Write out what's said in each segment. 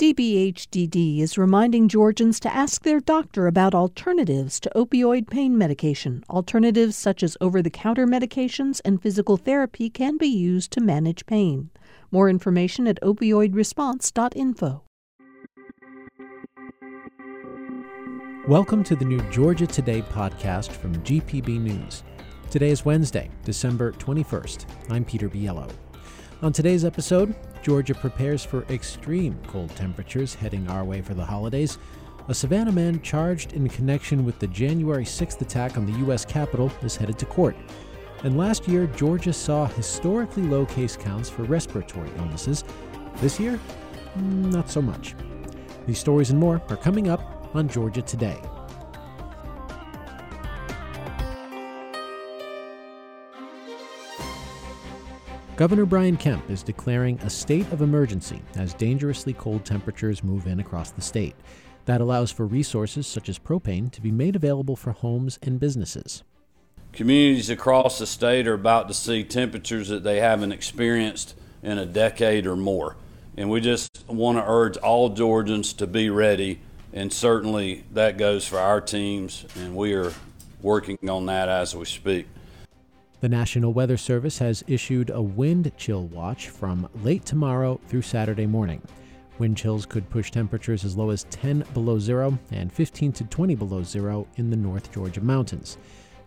DBHDD is reminding Georgians to ask their doctor about alternatives to opioid pain medication. Alternatives such as over the counter medications and physical therapy can be used to manage pain. More information at opioidresponse.info. Welcome to the new Georgia Today podcast from GPB News. Today is Wednesday, December 21st. I'm Peter Biello. On today's episode, Georgia prepares for extreme cold temperatures heading our way for the holidays. A Savannah man charged in connection with the January 6th attack on the U.S. Capitol is headed to court. And last year, Georgia saw historically low case counts for respiratory illnesses. This year, not so much. These stories and more are coming up on Georgia Today. Governor Brian Kemp is declaring a state of emergency as dangerously cold temperatures move in across the state. That allows for resources such as propane to be made available for homes and businesses. Communities across the state are about to see temperatures that they haven't experienced in a decade or more. And we just want to urge all Georgians to be ready, and certainly that goes for our teams, and we are working on that as we speak. The National Weather Service has issued a wind chill watch from late tomorrow through Saturday morning. Wind chills could push temperatures as low as 10 below zero and 15 to 20 below zero in the North Georgia mountains.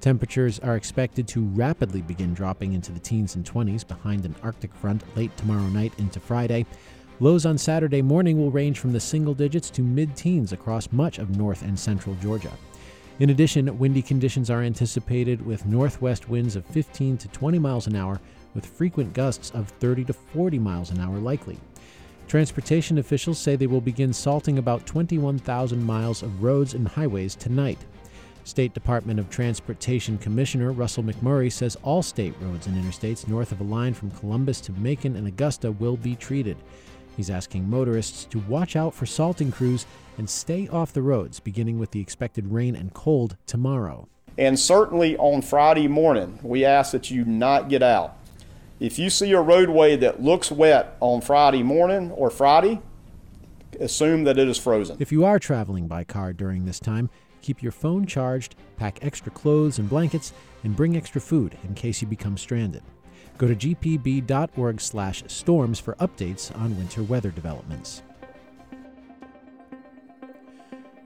Temperatures are expected to rapidly begin dropping into the teens and 20s behind an Arctic front late tomorrow night into Friday. Lows on Saturday morning will range from the single digits to mid teens across much of north and central Georgia. In addition, windy conditions are anticipated with northwest winds of 15 to 20 miles an hour with frequent gusts of 30 to 40 miles an hour likely. Transportation officials say they will begin salting about 21,000 miles of roads and highways tonight. State Department of Transportation Commissioner Russell McMurry says all state roads and interstates north of a line from Columbus to Macon and Augusta will be treated. He's asking motorists to watch out for salting crews and stay off the roads, beginning with the expected rain and cold tomorrow. And certainly on Friday morning, we ask that you not get out. If you see a roadway that looks wet on Friday morning or Friday, assume that it is frozen. If you are traveling by car during this time, keep your phone charged, pack extra clothes and blankets, and bring extra food in case you become stranded. Go to gpb.org/storms for updates on winter weather developments.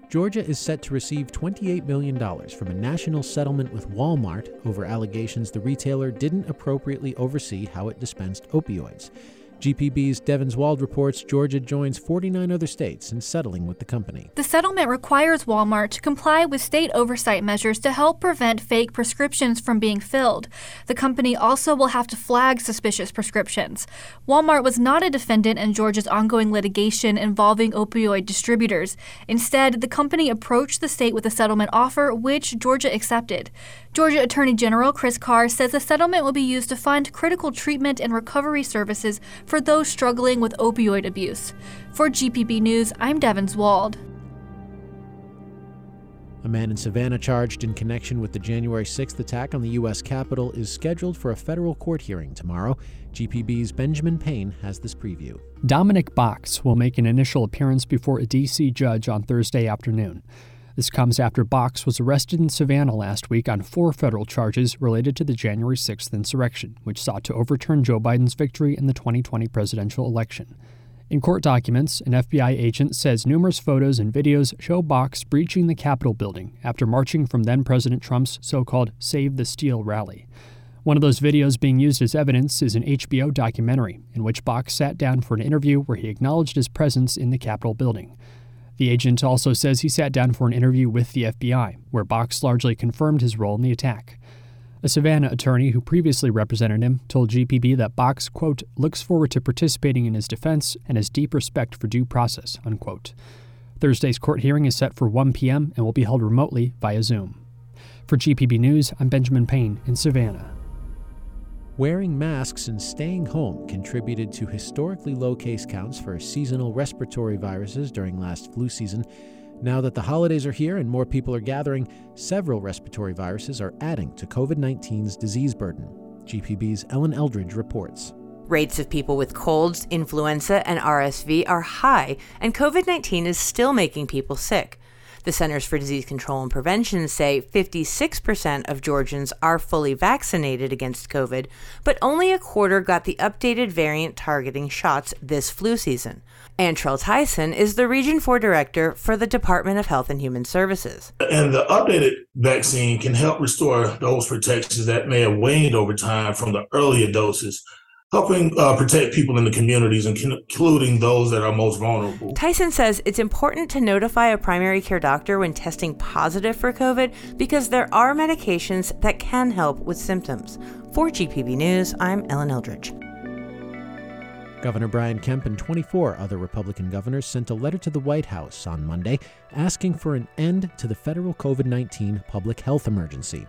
Georgia is set to receive $28 million from a national settlement with Walmart over allegations the retailer didn't appropriately oversee how it dispensed opioids. GPB's Devins Wald reports Georgia joins 49 other states in settling with the company. The settlement requires Walmart to comply with state oversight measures to help prevent fake prescriptions from being filled. The company also will have to flag suspicious prescriptions. Walmart was not a defendant in Georgia's ongoing litigation involving opioid distributors. Instead, the company approached the state with a settlement offer, which Georgia accepted. Georgia Attorney General Chris Carr says the settlement will be used to fund critical treatment and recovery services for those struggling with opioid abuse. For GPB News, I'm Devins Wald. A man in Savannah charged in connection with the January 6th attack on the U.S. Capitol is scheduled for a federal court hearing tomorrow. GPB's Benjamin Payne has this preview. Dominic Box will make an initial appearance before a D.C. judge on Thursday afternoon. This comes after Box was arrested in Savannah last week on four federal charges related to the January 6th insurrection, which sought to overturn Joe Biden's victory in the 2020 presidential election. In court documents, an FBI agent says numerous photos and videos show Box breaching the Capitol building after marching from then President Trump's so called Save the Steal rally. One of those videos being used as evidence is an HBO documentary in which Box sat down for an interview where he acknowledged his presence in the Capitol building. The agent also says he sat down for an interview with the FBI, where Box largely confirmed his role in the attack. A Savannah attorney who previously represented him told GPB that Box, quote, looks forward to participating in his defense and has deep respect for due process, unquote. Thursday's court hearing is set for 1 p.m. and will be held remotely via Zoom. For GPB News, I'm Benjamin Payne in Savannah. Wearing masks and staying home contributed to historically low case counts for seasonal respiratory viruses during last flu season. Now that the holidays are here and more people are gathering, several respiratory viruses are adding to COVID 19's disease burden. GPB's Ellen Eldridge reports. Rates of people with colds, influenza, and RSV are high, and COVID 19 is still making people sick. The Centers for Disease Control and Prevention say 56% of Georgians are fully vaccinated against COVID, but only a quarter got the updated variant targeting shots this flu season. Antrell Tyson is the Region 4 Director for the Department of Health and Human Services. And the updated vaccine can help restore those protections that may have waned over time from the earlier doses helping uh, protect people in the communities, including those that are most vulnerable. Tyson says it's important to notify a primary care doctor when testing positive for COVID because there are medications that can help with symptoms. For GPB News, I'm Ellen Eldridge. Governor Brian Kemp and 24 other Republican governors sent a letter to the White House on Monday asking for an end to the federal COVID 19 public health emergency.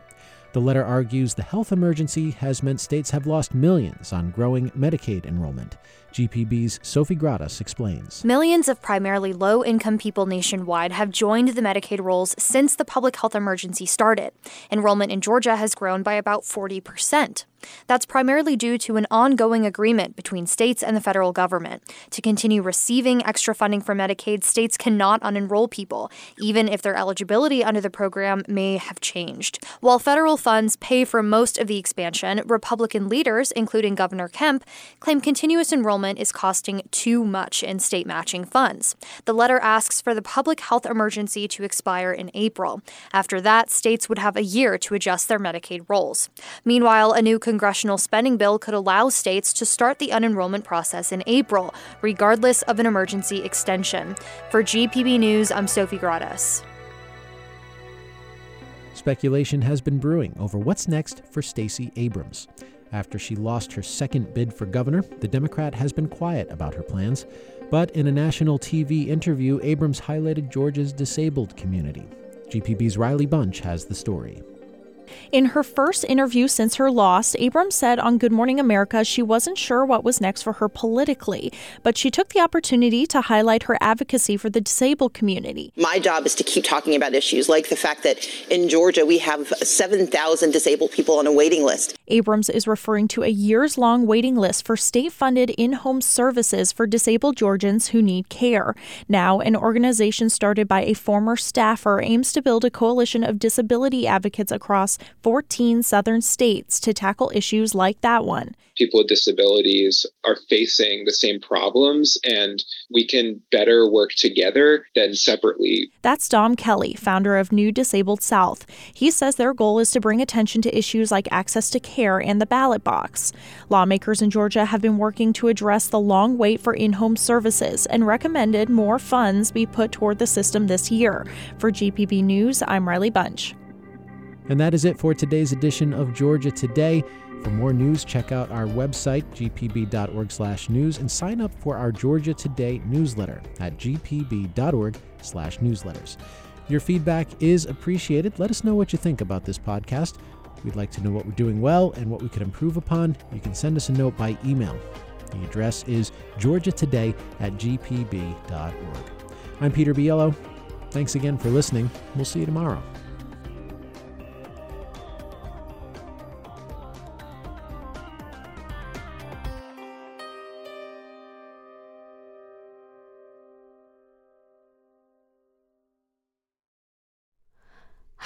The letter argues the health emergency has meant states have lost millions on growing Medicaid enrollment. GPB's Sofi Gratas explains. Millions of primarily low income people nationwide have joined the Medicaid rolls since the public health emergency started. Enrollment in Georgia has grown by about 40%. That's primarily due to an ongoing agreement between states and the federal government. To continue receiving extra funding from Medicaid, states cannot unenroll people, even if their eligibility under the program may have changed. While federal funds pay for most of the expansion, Republican leaders, including Governor Kemp, claim continuous enrollment is costing too much in state matching funds. The letter asks for the public health emergency to expire in April. After that, states would have a year to adjust their Medicaid rolls. Meanwhile, a new congressional spending bill could allow states to start the unenrollment process in April, regardless of an emergency extension. For GPB News, I'm Sofi Gratas. Speculation has been brewing over what's next for Stacey Abrams. After she lost her second bid for governor, the Democrat has been quiet about her plans. But in a national TV interview, Abrams highlighted Georgia's disabled community. GPB's Riley Bunch has the story. In her first interview since her loss, Abrams said on Good Morning America she wasn't sure what was next for her politically, but she took the opportunity to highlight her advocacy for the disabled community. My job is to keep talking about issues like the fact that in Georgia we have 7,000 disabled people on a waiting list. Abrams is referring to a years long waiting list for state funded in home services for disabled Georgians who need care. Now, an organization started by a former staffer aims to build a coalition of disability advocates across 14 southern states to tackle issues like that one. People with disabilities are facing the same problems, and we can better work together than separately. That's Dom Kelly, founder of New Disabled South. He says their goal is to bring attention to issues like access to care and the ballot box. Lawmakers in Georgia have been working to address the long wait for in home services and recommended more funds be put toward the system this year. For GPB News, I'm Riley Bunch. And that is it for today's edition of Georgia Today. For more news, check out our website, gpb.org/news, and sign up for our Georgia Today newsletter at gpb.org/newsletters. Your feedback is appreciated. Let us know what you think about this podcast. We'd like to know what we're doing well and what we could improve upon. You can send us a note by email. The address is georgiatoday at gpb.org. I'm Peter Biello. Thanks again for listening. We'll see you tomorrow.